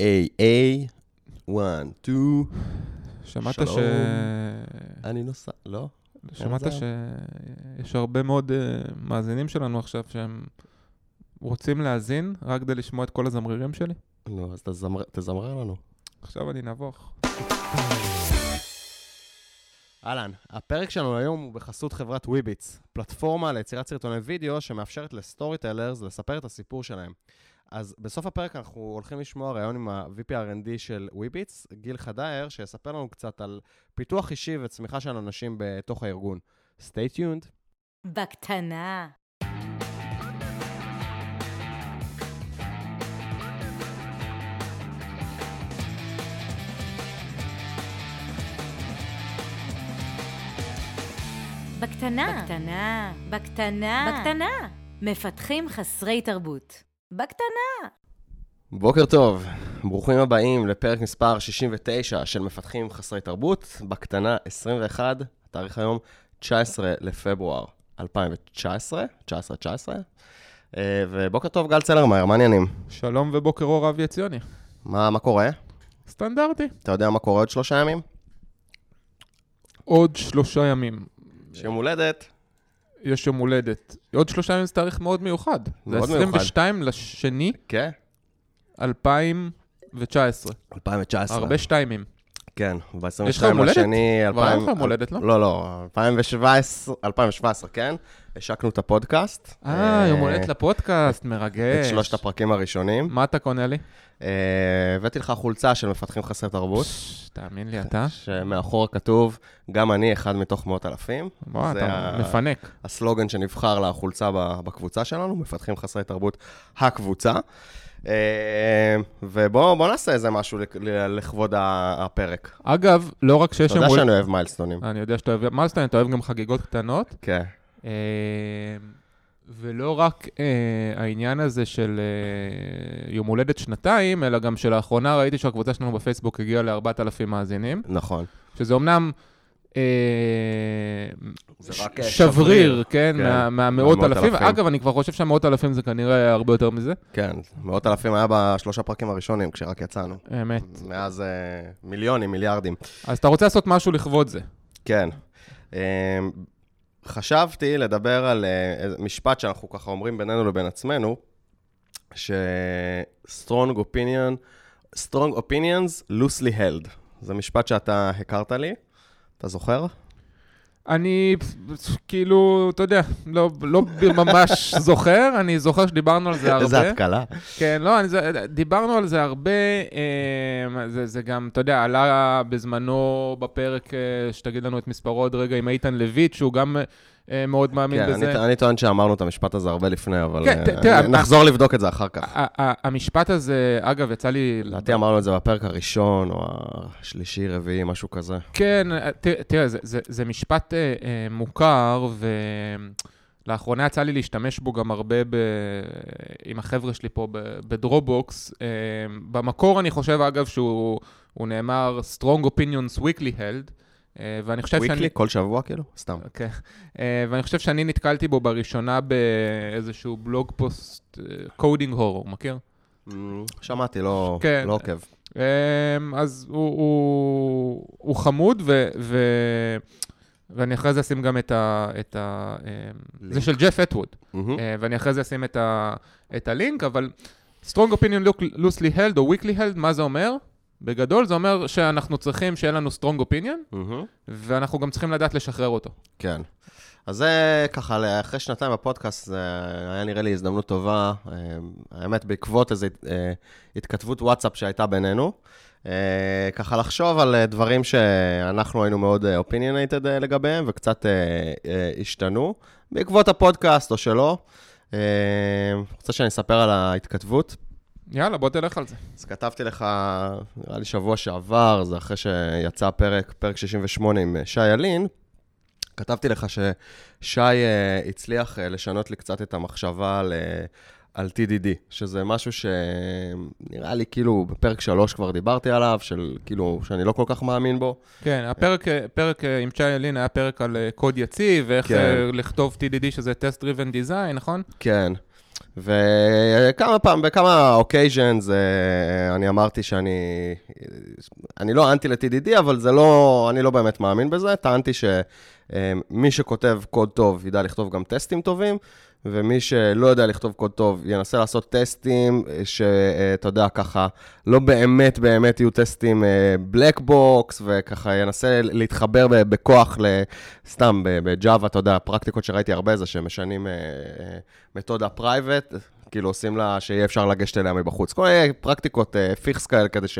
איי איי, 1, 2, שמעת שלום. ש... אני נוסע, לא? שמעת זה? שיש הרבה מאוד אה, מאזינים שלנו עכשיו שהם רוצים להאזין רק כדי לשמוע את כל הזמרירים שלי? נו, אז תזמר- תזמרר לנו. עכשיו אני נבוך. אהלן, הפרק שלנו היום הוא בחסות חברת וויביץ, פלטפורמה ליצירת סרטוני וידאו שמאפשרת לסטורי טיילרס לספר את הסיפור שלהם. אז בסוף הפרק אנחנו הולכים לשמוע ראיון עם ה-VP R&D של וויביץ, גיל חדאייר, שיספר לנו קצת על פיתוח אישי וצמיחה של אנשים בתוך הארגון. stay tuned. בקטנה. בקטנה. בקטנה. בקטנה. בקטנה. מפתחים חסרי תרבות. בקטנה. בוקר טוב, ברוכים הבאים לפרק מספר 69 של מפתחים חסרי תרבות, בקטנה 21, התאריך היום 19 לפברואר 2019, 19-19. אה, ובוקר טוב, גל צלרמייר, מה העניינים? שלום ובוקר אור אבי עציוני. מה, מה קורה? סטנדרטי. אתה יודע מה קורה עוד שלושה ימים? עוד שלושה ימים. יש יום הולדת. יש יום הולדת. עוד שלושה ימים זה תאריך מאוד מיוחד. מאוד זה מיוחד. 22 לשני כן? 2019. 2019. הרבה שתיימים. כן, יש לך ב-22 יום הולדת? לשני... כבר היה לך 2000 יום הולדת, לא? לא, לא, 2017, 2017, כן? השקנו את הפודקאסט. אה, יום אה, הולדת לפודקאסט, את מרגש. שלושת הפרקים הראשונים. מה אתה קונה לי? אה, הבאתי לך חולצה של מפתחים חסרי תרבות, תאמין לי, אתה. שמאחורה כתוב, גם אני אחד מתוך מאות אלפים. זה אתה מפנק. הסלוגן שנבחר לחולצה בקבוצה שלנו, מפתחים חסרי תרבות, הקבוצה. אה, ובואו בוא נעשה איזה משהו לכבוד הפרק. אגב, לא רק שיש אתה יום יודע. שאני אוהב מיילסטונים. אני יודע שאתה אוהב... מיילסטיין, אתה אוהב גם חגיגות קטנות. כן. אה, ולא רק אה, העניין הזה של אה, יום הולדת שנתיים, אלא גם שלאחרונה ראיתי שהקבוצה שלנו בפייסבוק הגיעה ל-4,000 מאזינים, נכון. שזה אומנם אה, ש- רק, אה, שבריר, שבריר, כן, כן, מה- מהמאות מהמאות אלפים. אלפים. אגב, אני כבר חושב שהמאות אלפים זה כנראה הרבה יותר מזה. כן, מאות אלפים היה בשלושה פרקים הראשונים, כשרק יצאנו. אמת. מאז אה, מיליונים, מיליארדים. אז אתה רוצה לעשות משהו לכבוד זה. כן. אה, חשבתי לדבר על אה, משפט שאנחנו ככה אומרים בינינו לבין עצמנו, ש-strong opinion, strong opinions loosely held. זה משפט שאתה הכרת לי, אתה זוכר? אני כאילו, אתה יודע, לא, לא ממש זוכר, אני זוכר שדיברנו על זה הרבה. איזה התקלה. כן, לא, אני, דיברנו על זה הרבה, אה, זה, זה גם, אתה יודע, עלה בזמנו בפרק, אה, שתגיד לנו את מספרו עוד רגע, עם איתן לויט, שהוא גם מאוד מאמין כן, בזה. אני, אני טוען שאמרנו את המשפט הזה הרבה לפני, אבל כן, אה, ת- תראה, נחזור לבדוק את זה אחר כך. המשפט הזה, אגב, יצא לי... לדעתי אמרנו את זה בפרק הראשון, או השלישי, רביעי, משהו כזה. כן, ת- תראה, זה, זה, זה משפט אה, אה, מוכר, ולאחרונה יצא לי להשתמש בו גם הרבה ב... עם החבר'ה שלי פה ב- בדרופבוקס. אה, במקור אני חושב, אגב, שהוא הוא נאמר Strong Opinions Weekly Held, אה, ואני חושב שאני... וויקלי? כל שבוע כאילו? סתם. כן, אה, ואני חושב שאני נתקלתי בו בראשונה באיזשהו בלוג פוסט, Coding Horror, מכיר? אממ, שמעתי, לא כן. לא עוקב. אז הוא, הוא, הוא חמוד, ו, ו, ואני אחרי זה אשים גם את ה... את ה זה של ג'ף אטווד. אה, ואני אחרי זה אשים את, ה, את הלינק, אבל Strong Opinion look- loosely held או weakly held, מה זה אומר? בגדול זה אומר שאנחנו צריכים שיהיה לנו Strong Opinion, מהמם. ואנחנו גם צריכים לדעת לשחרר אותו. כן. אז זה ככה, אחרי שנתיים בפודקאסט, זה היה נראה לי הזדמנות טובה, אה, האמת, בעקבות איזו אה, התכתבות וואטסאפ שהייתה בינינו. אה, ככה לחשוב על דברים שאנחנו היינו מאוד opinionated לגביהם, וקצת השתנו, בעקבות הפודקאסט או שלא. רוצה שאני אספר על ההתכתבות? יאללה, בוא תלך על זה. אז כתבתי לך, נראה לי שבוע שעבר, זה אחרי שיצא פרק, פרק 68 עם אה, שי ילין, כתבתי לך ששי אה, הצליח אה, לשנות לי קצת את המחשבה על, על TDD, שזה משהו שנראה לי כאילו בפרק 3 כבר דיברתי עליו, של כאילו, שאני לא כל כך מאמין בו. כן, הפרק פרק עם צ'י ילין היה פרק על קוד יציב, ואיך כן. לכתוב TDD, שזה Test Driven Design, נכון? כן. וכמה פעם, בכמה אוקייז'נס, אני אמרתי שאני... אני לא אנטי ל-TDD, אבל זה לא... אני לא באמת מאמין בזה. טענתי שמי שכותב קוד טוב ידע לכתוב גם טסטים טובים, ומי שלא יודע לכתוב קוד טוב ינסה לעשות טסטים שאתה יודע, ככה, לא באמת באמת יהיו טסטים black box, וככה ינסה להתחבר בכוח סתם בג'אווה, אתה יודע, פרקטיקות שראיתי הרבה זה שמשנים מתודה private, כאילו עושים לה שיהיה אפשר לגשת אליה מבחוץ. כל מיני פרקטיקות פיכס כאלה כדי, ש,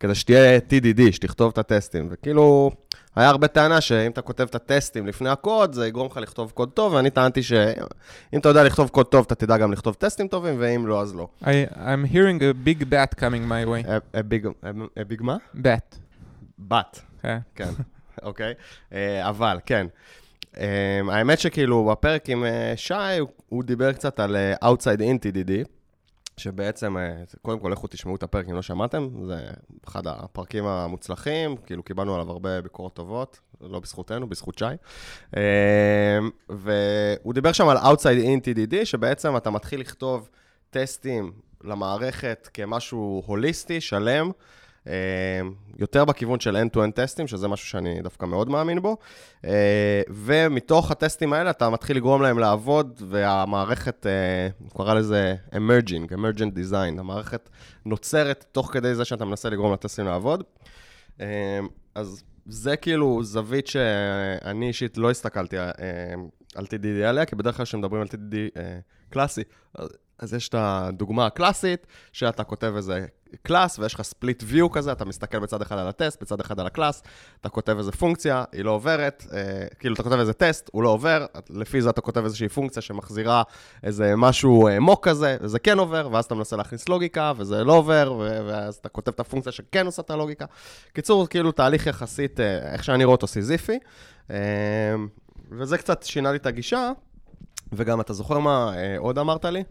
כדי שתהיה TDD, שתכתוב את הטסטים, וכאילו... היה הרבה טענה שאם אתה כותב את הטסטים לפני הקוד, זה יגרום לך לכתוב קוד טוב, ואני טענתי שאם אתה יודע לכתוב קוד טוב, אתה תדע גם לכתוב טסטים טובים, ואם לא, אז לא. I, I'm hearing a big bat coming my way. A, a big, a, a big מה? bat. בת. כן. כן, אוקיי. אה, אבל, כן. אה, האמת שכאילו, בפרק עם אה, שי, הוא דיבר קצת על Outside in TDD. שבעצם, קודם כל, לכו תשמעו את הפרק אם לא שמעתם, זה אחד הפרקים המוצלחים, כאילו קיבלנו עליו הרבה ביקורות טובות, לא בזכותנו, בזכות שי. והוא דיבר שם על Outside in TDD, שבעצם אתה מתחיל לכתוב טסטים למערכת כמשהו הוליסטי, שלם, יותר בכיוון של end-to-end טסטים, שזה משהו שאני דווקא מאוד מאמין בו, ומתוך הטסטים האלה אתה מתחיל לגרום להם לעבוד, והמערכת, הוא קרא לזה emerging, emergent design, המערכת נוצרת תוך כדי זה שאתה מנסה לגרום לטסטים לעבוד. אז זה כאילו זווית שאני אישית לא הסתכלתי על TDD עליה, כי בדרך כלל כשמדברים על TDD קלאסי, אז יש את הדוגמה הקלאסית, שאתה כותב איזה class, ויש לך split view כזה, אתה מסתכל בצד אחד על הטסט, בצד אחד על ה class, אתה כותב איזה פונקציה, היא לא עוברת, אה, כאילו אתה כותב איזה טסט, הוא לא עובר, לפי זה אתה כותב איזושהי פונקציה שמחזירה איזה משהו אה, מוק כזה, וזה כן עובר, ואז אתה מנסה להכניס לוגיקה, וזה לא עובר, ואז אתה כותב את הפונקציה שכן עושה את הלוגיקה. קיצור, כאילו תהליך יחסית, אה, איך שאני רואה אותו, סיזיפי, אה, וזה קצת שינה לי את הגישה, וגם אתה זוכר מה אה, עוד אמרת לי?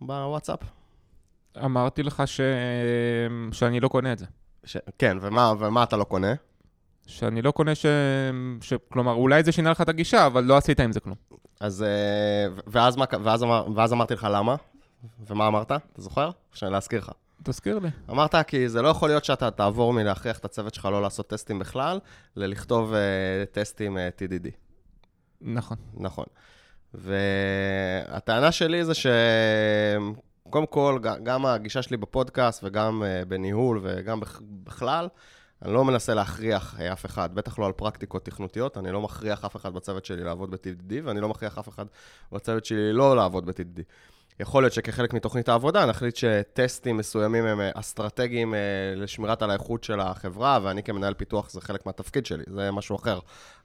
בוואטסאפ? אמרתי לך ש... שאני לא קונה את זה. ש... כן, ומה, ומה אתה לא קונה? שאני לא קונה ש... ש... כלומר, אולי זה שינה לך את הגישה, אבל לא עשית עם זה כלום. אז... אה, ואז, מה... ואז, אמר... ואז אמרתי לך למה? ומה אמרת? אתה זוכר? שאני להזכיר לך. תזכיר לי. אמרת כי זה לא יכול להיות שאתה תעבור מלהכריח את הצוות שלך לא לעשות טסטים בכלל, ללכתוב uh, טסטים uh, TDD. נכון. נכון. והטענה שלי זה ש... קודם כל, גם הגישה שלי בפודקאסט וגם uh, בניהול וגם בכלל, אני לא מנסה להכריח uh, אף אחד, בטח לא על פרקטיקות תכנותיות, אני לא מכריח אף אחד בצוות שלי לעבוד ב-TDD, ואני לא מכריח אף אחד בצוות שלי לא לעבוד ב-TDD. יכול להיות שכחלק מתוכנית העבודה נחליט שטסטים מסוימים הם אסטרטגיים לשמירת על האיכות של החברה, ואני כמנהל פיתוח זה חלק מהתפקיד שלי, זה משהו אחר.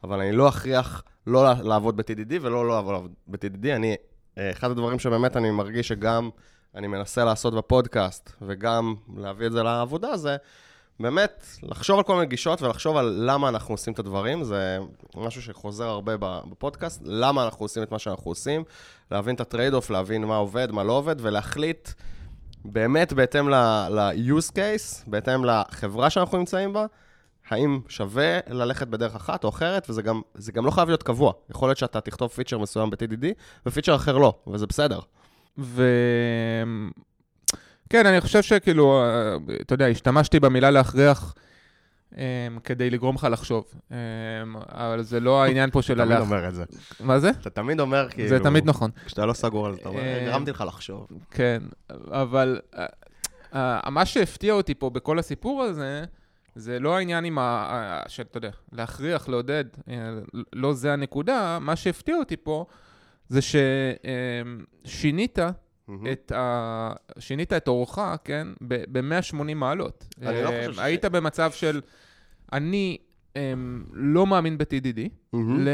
אבל אני לא אכריח לא לעבוד ב-TDD ולא לא לעבוד ב-TDD. אני, אחד הדברים שבאמת אני מרגיש שגם אני מנסה לעשות בפודקאסט, וגם להביא את זה לעבודה, זה באמת לחשוב על כל מיני גישות ולחשוב על למה אנחנו עושים את הדברים, זה משהו שחוזר הרבה בפודקאסט, למה אנחנו עושים את מה שאנחנו עושים, להבין את ה trade-off, להבין מה עובד, מה לא עובד, ולהחליט באמת בהתאם ל-use case, בהתאם לחברה שאנחנו נמצאים בה, האם שווה ללכת בדרך אחת או אחרת, וזה גם, גם לא חייב להיות קבוע. יכול להיות שאתה תכתוב פיצ'ר מסוים ב-TDD, ופיצ'ר אחר לא, וזה בסדר. ו... כן, אני חושב שכאילו, אתה יודע, השתמשתי במילה להכריח um, כדי לגרום לך לחשוב. Um, אבל זה לא העניין פה של... אתה תמיד אומר את זה. מה זה? אתה תמיד אומר כאילו... זה תמיד נכון. כשאתה לא סגור על זה, אתה אומר, גרמתי לך לחשוב. כן, אבל uh, uh, מה שהפתיע אותי פה בכל הסיפור הזה, זה לא העניין עם ה... שאתה יודע, להכריח, לעודד, לא זה הנקודה. מה שהפתיע אותי פה זה ששינית את ה... שינית את אורך, כן, ב-180 מעלות. אני לא חושב ש... היית במצב של, אני לא מאמין ב-TDD,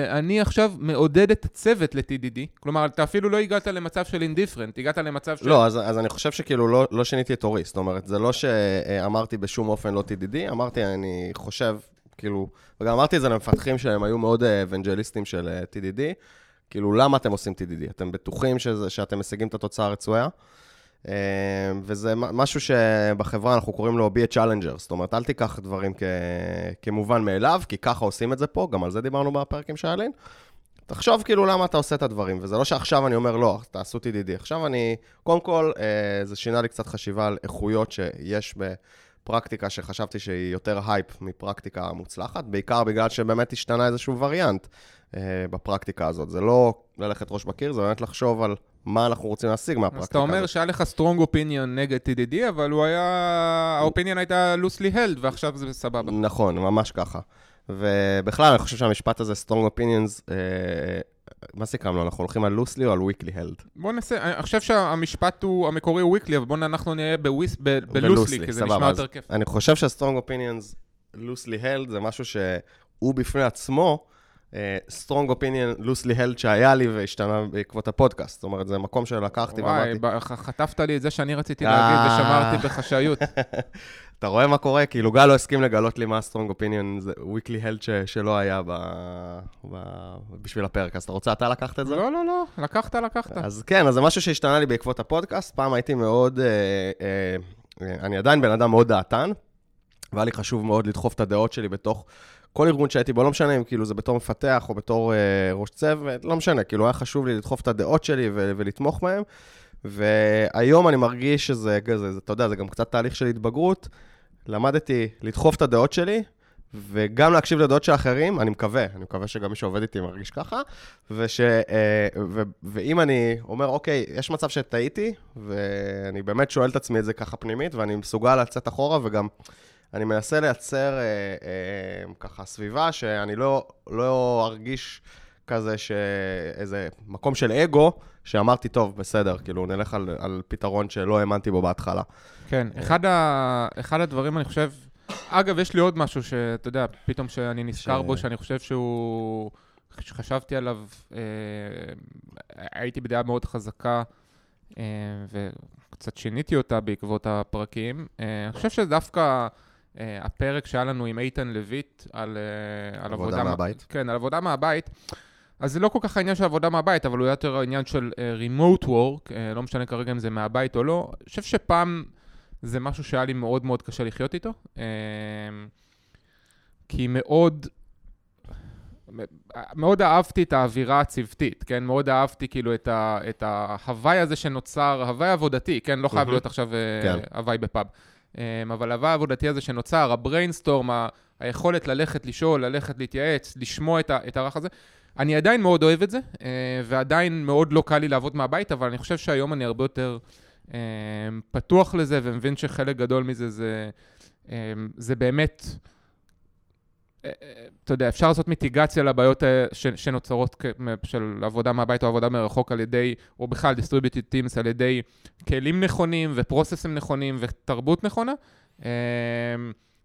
אני עכשיו מעודד את הצוות ל-TDD, כלומר, אתה אפילו לא הגעת למצב של אינדיפרנט, הגעת למצב של... לא, אז, אז אני חושב שכאילו לא, לא שיניתי את אורי, זאת אומרת, זה לא שאמרתי בשום אופן לא TDD, אמרתי, אני חושב, כאילו, וגם אמרתי את זה למפתחים שהם היו מאוד אבנג'ליסטים של TDD, כאילו, למה אתם עושים TDD? אתם בטוחים שזה, שאתם משיגים את התוצאה הרצויה? וזה משהו שבחברה אנחנו קוראים לו be a challenger, זאת אומרת, אל תיקח דברים כ... כמובן מאליו, כי ככה עושים את זה פה, גם על זה דיברנו בפרק עם שאלין. תחשוב כאילו למה אתה עושה את הדברים, וזה לא שעכשיו אני אומר לא, תעשו TDD. עכשיו אני, קודם כל, אה, זה שינה לי קצת חשיבה על איכויות שיש בפרקטיקה שחשבתי שהיא יותר הייפ מפרקטיקה מוצלחת, בעיקר בגלל שבאמת השתנה איזשהו וריאנט בפרקטיקה הזאת. זה לא ללכת ראש בקיר, זה באמת לחשוב על מה אנחנו רוצים להשיג מהפרקטיקה אז הזאת. אתה אומר שהיה לך strong opinion נגד TDD, אבל הוא היה... האופיניון הייתה loosely held, ועכשיו זה סבבה. נכון, ממש ככה. ובכלל, אני חושב שהמשפט הזה, strong opinions, אה, מה סיכמנו? אנחנו הולכים על loosely או על weekly held? בוא נעשה, אני חושב שהמשפט הוא, המקורי הוא weekly, אבל בואו אנחנו נהיה בוויס- ב- בלוסלי, כי זה נשמע אז יותר כיף. אני חושב שה-strong opinions loosely held זה משהו שהוא בפני עצמו, אה, strong opinion loosely held שהיה לי והשתנה בעקבות הפודקאסט. זאת אומרת, זה מקום שלקחתי וואי, ואמרתי, ח- חטפת לי את זה שאני רציתי אה. להגיד ושמרתי בחשאיות. אתה רואה מה קורה? כאילו גל לא הסכים לגלות לי מה ה-strong opinion זה weekly held ש- שלא היה ב- ב- בשביל הפרק. אז אתה רוצה אתה לקחת את זה? לא, לא, לא, לקחת, לקחת. אז כן, אז זה משהו שהשתנה לי בעקבות הפודקאסט. פעם הייתי מאוד, אה, אה, אה, אני עדיין בן אדם מאוד דעתן, והיה לי חשוב מאוד לדחוף את הדעות שלי בתוך כל ארגון שהייתי בו, לא משנה אם כאילו זה בתור מפתח או בתור אה, ראש צוות, לא משנה, כאילו היה חשוב לי לדחוף את הדעות שלי ו- ולתמוך בהן. והיום אני מרגיש שזה, זה, זה, אתה יודע, זה גם קצת תהליך של התבגרות. למדתי לדחוף את הדעות שלי, וגם להקשיב לדעות של אחרים, אני מקווה, אני מקווה שגם מי שעובד איתי מרגיש ככה, וש, אה, ו, ואם אני אומר, אוקיי, יש מצב שטעיתי, ואני באמת שואל את עצמי את זה ככה פנימית, ואני מסוגל לצאת אחורה, וגם אני מנסה לייצר אה, אה, ככה סביבה שאני לא, לא ארגיש כזה שאיזה מקום של אגו, שאמרתי, טוב, בסדר, כאילו, נלך על, על פתרון שלא האמנתי בו בהתחלה. כן, אחד, ה... אחד הדברים, אני חושב... אגב, יש לי עוד משהו שאתה יודע, פתאום שאני נזכר ש- בו, שאני חושב שהוא... שחשבתי עליו, אה, הייתי בדעה מאוד חזקה, אה, וקצת שיניתי אותה בעקבות הפרקים. אה, אני חושב שדווקא אה, הפרק שהיה לנו עם איתן לויט על, אה, על עבודה עבודה... מהבית. כן, על עבודה מהבית. אז זה לא כל כך העניין של עבודה מהבית, אבל הוא יותר העניין של uh, remote work, uh, לא משנה כרגע אם זה מהבית או לא. אני חושב שפעם זה משהו שהיה לי מאוד מאוד קשה לחיות איתו, uh, כי מאוד, מאוד אהבתי את האווירה הצוותית, כן? מאוד אהבתי כאילו את, ה, את ההוואי הזה שנוצר, הוואי עבודתי, כן? לא חייב. להיות עכשיו uh, כן. הוואי בפאב. Um, אבל ההוואי העבודתי הזה שנוצר, הבריינסטורם, היכולת ללכת לשאול, ללכת להתייעץ, לשמוע את, את הרך הזה, אני עדיין מאוד אוהב את זה, אה, ועדיין מאוד לא קל לי לעבוד מהבית, אבל אני חושב שהיום אני הרבה יותר אה, פתוח לזה, ומבין שחלק גדול מזה זה, זה באמת, אתה יודע, אפשר לעשות מיטיגציה לבעיות אה, שנוצרות של עבודה מהבית או עבודה מרחוק על ידי, או בכלל distributed teams, על ידי כלים נכונים ופרוססים נכונים ותרבות נכונה. אה,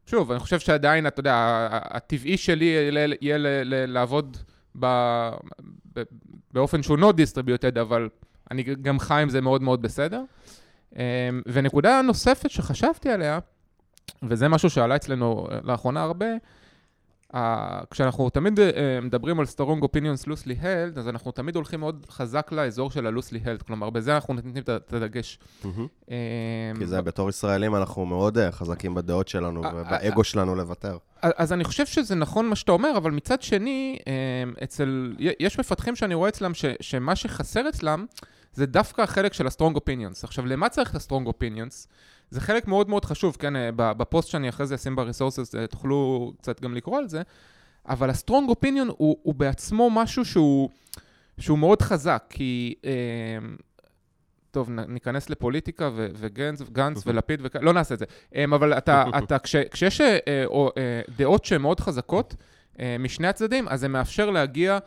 שוב, אני חושב שעדיין, אתה יודע, הטבעי שלי יהיה לעבוד באופן שהוא not distributed, אבל אני גם חי עם זה מאוד מאוד בסדר. ונקודה נוספת שחשבתי עליה, וזה משהו שעלה אצלנו אה, לאחרונה הרבה, ה- כשאנחנו תמיד אה, מדברים על strong opinions loosely held, אז אנחנו תמיד הולכים מאוד חזק לאזור של ה-loosely held, כלומר, בזה אנחנו נותנים את הדגש. מהמם. אמ, כי זה בתור ישראלים אנחנו מאוד אה, חזקים בדעות שלנו אה, ובאגו שלנו לוותר. אז אני חושב שזה נכון מה שאתה אומר, אבל מצד שני, אמ, אצל, יש מפתחים שאני רואה אצלם ש, שמה שחסר אצלם זה דווקא החלק של ה-strong opinions. עכשיו, למה צריך את ה-strong opinions? זה חלק מאוד מאוד חשוב, כן, אה, בפוסט שאני אחרי זה אשים ב-resources, אה, תוכלו קצת גם לקרוא על זה, אבל ה-strong opinion הוא, הוא בעצמו משהו שהוא, שהוא מאוד חזק, כי... אמ, טוב, ניכנס לפוליטיקה ו- וגנץ, גנץ ולפיד וכאלה, לא נעשה את זה. אבל אתה, אתה כש, כשיש אה, אה, אה, דעות שהן מאוד חזקות אה, משני הצדדים, אז זה מאפשר להגיע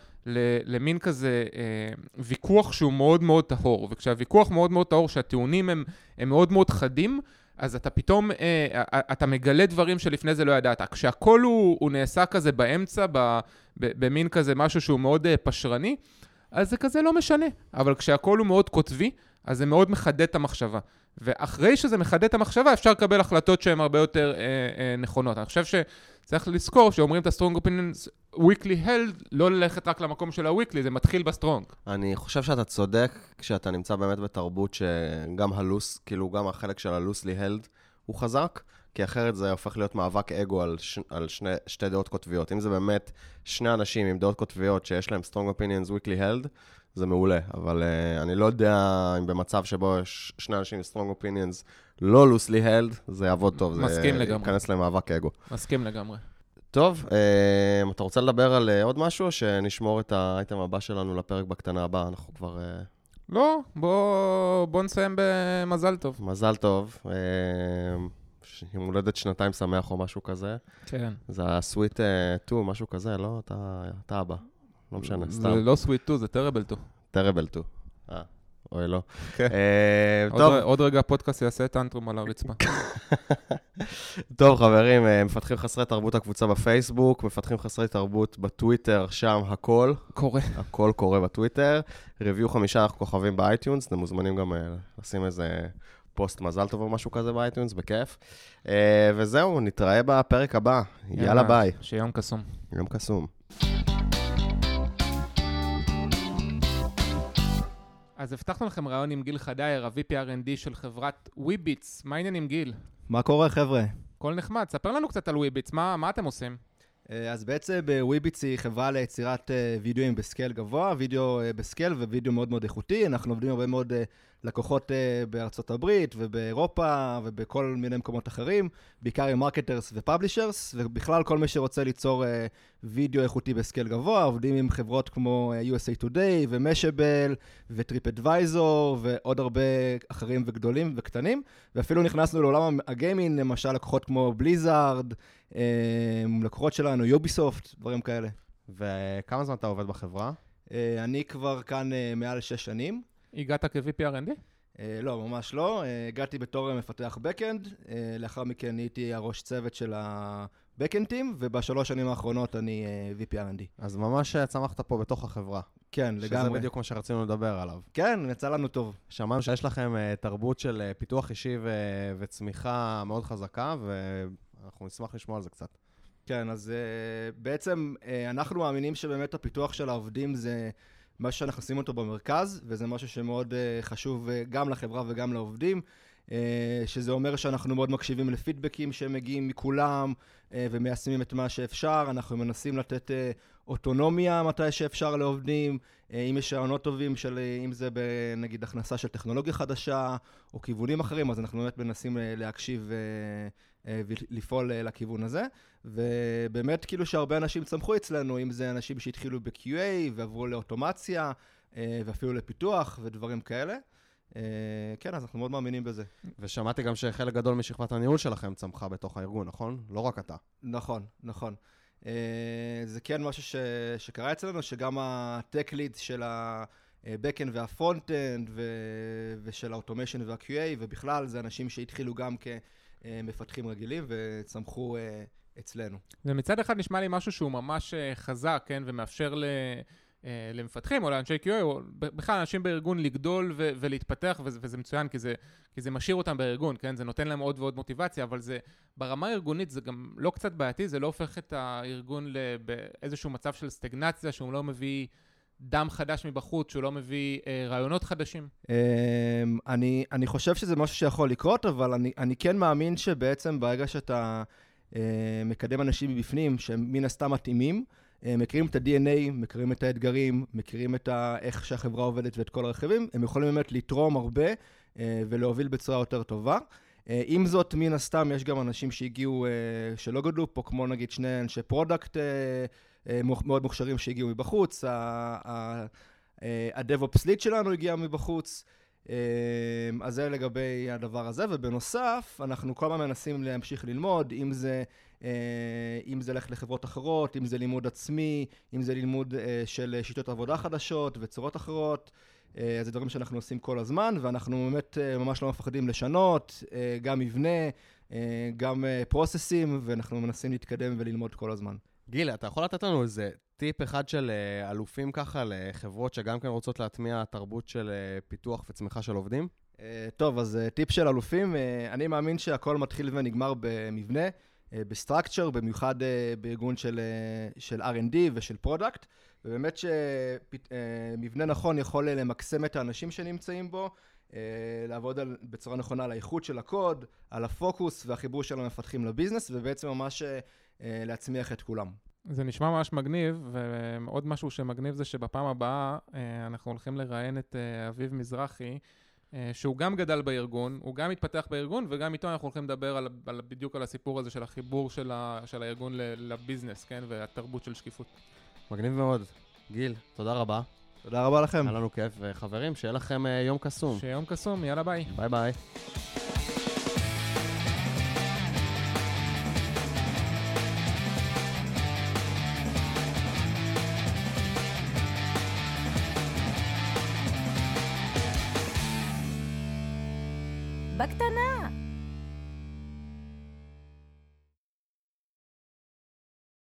למין כזה אה, ויכוח שהוא מאוד מאוד טהור. וכשהוויכוח מאוד מאוד טהור, שהטיעונים הם, הם מאוד מאוד חדים, אז אתה פתאום, אה, אה, אתה מגלה דברים שלפני זה לא ידעת. כשהכול הוא, הוא נעשה כזה באמצע, במין כזה משהו שהוא מאוד אה, פשרני, אז זה כזה לא משנה. אבל כשהכול הוא מאוד קוטבי, אז זה מאוד מחדד את המחשבה. ואחרי שזה מחדד את המחשבה, אפשר לקבל החלטות שהן הרבה יותר אה, אה, נכונות. אני חושב שצריך לזכור שאומרים את ה-strong opinions weakly held, לא ללכת רק למקום של ה-weakly, זה מתחיל ב strong. אני חושב שאתה צודק כשאתה נמצא באמת בתרבות שגם ה loose, כאילו גם החלק של ה loosely held, הוא חזק, כי אחרת זה הופך להיות מאבק אגו על, ש... על שני, שתי דעות קוטביות. אם זה באמת שני אנשים עם דעות קוטביות שיש להם strong opinions weekly held, זה מעולה, אבל uh, אני לא יודע אם במצב שבו יש שני אנשים עם strong opinions לא loosely held, זה יעבוד טוב. מסכים זה לגמרי. ייכנס למאבק אגו. מסכים לגמרי. טוב, אה, אתה רוצה לדבר על אה, עוד משהו, או שנשמור את האייטם הבא שלנו לפרק בקטנה הבאה? אנחנו כבר... אה, לא, בוא, בוא נסיים במזל טוב. מזל טוב. ש- יום הולדת שנתיים שמח או משהו כזה. כן. זה ה sweet two, משהו כזה, לא? אתה, אתה אבא. לא משנה, זה סתם. לא sweet two, זה terrible two. terrible two. אה, אוי, לא. כן. אה, עוד, טוב, עוד רגע הפודקאסט יעשה tantrum על הרצפה. טוב, חברים, אה, מפתחים חסרי תרבות הקבוצה בפייסבוק, מפתחים חסרי תרבות בטוויטר, שם הכל, קורה. הכל קורה בטוויטר. review חמישה כוכבים ב iTunes, אתם מוזמנים גם אה, לשים איזה פוסט מזל טוב או משהו כזה ב iTunes, בכיף. אה, וזהו, נתראה בפרק הבא. יאללה, ביי. שיהיה יום קסום. יום קסום. אז הבטחנו לכם ריאיון עם גיל חדייר, ה-VP R&D של חברת Wibbitz. מה העניין עם גיל? מה קורה, חבר'ה? הכל נחמד. ספר לנו קצת על Wibbitz, מה, מה אתם עושים? אה, אז בעצם Wibbitz היא חברה ליצירת אה, וידאוים ב scale גבוה, וידאו אה, ב scale ווידאו מאוד מאוד איכותי. אנחנו עובדים הרבה מאוד אה, לקוחות אה, בארצות הברית ובאירופה ובכל מיני מקומות אחרים, בעיקר עם marketers ו publishers, ובכלל כל מי שרוצה ליצור אה, וידאו איכותי ב scale גבוה, עובדים עם חברות כמו אה, USA Today ו Mashable ו TripAdvisor ועוד הרבה אחרים וגדולים וקטנים, ואפילו נכנסנו לעולם הגיימינג, למשל לקוחות כמו Blizzard, לקוחות שלנו, Ubisoft, דברים כאלה. וכמה זמן אתה עובד בחברה? אני כבר כאן מעל שש שנים. הגעת כ-VP R&D? אה, לא, ממש לא. אה, הגעתי בתור מפתח backend, אה, לאחר מכן נהייתי הראש צוות של ה-backend team, ובשלוש שנים האחרונות אני אה, VP R&D. אז ממש אה, צמחת פה בתוך החברה. כן, שזה לגמרי. בדיוק מה שרצינו לדבר עליו. כן, יצא לנו טוב. שמענו שיש לכם אה, תרבות של אה, פיתוח אישי ו- וצמיחה מאוד חזקה, ואנחנו נשמח לשמוע על זה קצת. כן, אז uh, בעצם uh, אנחנו מאמינים שבאמת הפיתוח של העובדים זה משהו שאנחנו שים אותו במרכז, וזה משהו שמאוד uh, חשוב uh, גם לחברה וגם לעובדים, uh, שזה אומר שאנחנו מאוד מקשיבים לפידבקים שמגיעים מכולם, ומיישמים את מה שאפשר, אנחנו מנסים לתת אוטונומיה מתי שאפשר לעובדים, אם יש רעיונות טובים של, אם זה נגיד הכנסה של טכנולוגיה חדשה, או כיוונים אחרים, אז אנחנו באמת מנסים להקשיב ולפעול uh, לכיוון הזה. ובאמת כאילו שהרבה אנשים צמחו אצלנו, אם זה אנשים שהתחילו ב-QA ועברו לאוטומציה, אה, ואפילו לפיתוח ודברים כאלה. אה, כן, אז אנחנו מאוד מאמינים בזה. ושמעתי גם שחלק גדול משכבת הניהול שלכם צמחה בתוך הארגון, נכון? לא רק אתה. נכון, נכון. אה, זה כן משהו ש... שקרה אצלנו, שגם ה-tech lead של ה-backend וה-frontend ו... ושל ה-automation וה-QA, ובכלל זה אנשים שהתחילו גם כמפתחים רגילים וצמחו אה, אצלנו. ומצד אחד נשמע לי משהו שהוא ממש אה, חזק, כן, ומאפשר ל... אה, למפתחים או לאנשי QA, או בכלל אנשים בארגון לגדול ו- ולהתפתח, וזה, וזה מצוין, כי זה, כי זה משאיר אותם בארגון, כן? זה נותן להם עוד ועוד מוטיבציה, אבל זה, ברמה הארגונית זה גם לא קצת בעייתי, זה לא הופך את הארגון לאיזשהו מצב של סטגנציה, שהוא לא מביא דם חדש מבחוץ, שהוא לא מביא אה, רעיונות חדשים. אמ, אני, אני חושב שזה משהו שיכול לקרות, אבל אני, אני כן מאמין שבעצם ברגע שאתה אה, מקדם אנשים מבפנים, שהם מן הסתם מתאימים, אה, מכירים את ה-DNA, מכירים את האתגרים, מכירים את ה, איך שהחברה עובדת ואת כל הרכיבים, הם יכולים באמת לתרום הרבה אה, ולהוביל בצורה יותר טובה. אה, עם זאת, מן הסתם, יש גם אנשים שהגיעו, אה, שלא גדלו פה, כמו נגיד שני אנשי product אה, אה, מאוד מוכשרים שהגיעו מבחוץ, ה- ה- אה, ליד שלנו הגיע מבחוץ. אה, אז זה לגבי הדבר הזה, ובנוסף, אנחנו כל הזמן מנסים להמשיך ללמוד, אם זה, אה, אם זה ללכת לחברות אחרות, אם זה לימוד עצמי, אם זה לימוד אה, של שיטות עבודה חדשות וצורות אחרות. אה, אז זה דברים שאנחנו עושים כל הזמן, ואנחנו באמת אה, ממש לא מפחדים לשנות, אה, גם מבנה, אה, גם פרוססים, ואנחנו מנסים להתקדם וללמוד כל הזמן. גיל, אתה יכול לתת לנו איזה טיפ אחד של אה, אלופים ככה לחברות שגם כן רוצות להטמיע תרבות של אה, פיתוח וצמיחה של עובדים? אה, טוב, אז טיפ של אלופים, אני מאמין שהכל מתחיל ונגמר במבנה, ב structure, במיוחד בארגון של, של R&D ושל product, ובאמת שמבנה נכון יכול למקסם את האנשים שנמצאים בו, לעבוד על, בצורה נכונה על האיכות של הקוד, על הפוקוס והחיבור של המפתחים ל business, ובעצם ממש להצמיח את כולם. זה נשמע ממש מגניב, ועוד משהו שמגניב זה שבפעם הבאה אה, אנחנו הולכים לראיין את אה, אביב מזרחי, אה, שהוא גם גדל בארגון, הוא גם התפתח בארגון, וגם איתו אנחנו הולכים לדבר על, על, בדיוק על הסיפור הזה של החיבור של, ה, של הארגון ל business, כן? והתרבות של שקיפות. מגניב מאוד. גיל, תודה רבה. תודה רבה לכם. היה לנו כיף, וחברים, שיהיה לכם יום קסום. שיהיה יום קסום, יאללה ביי. ביי ביי.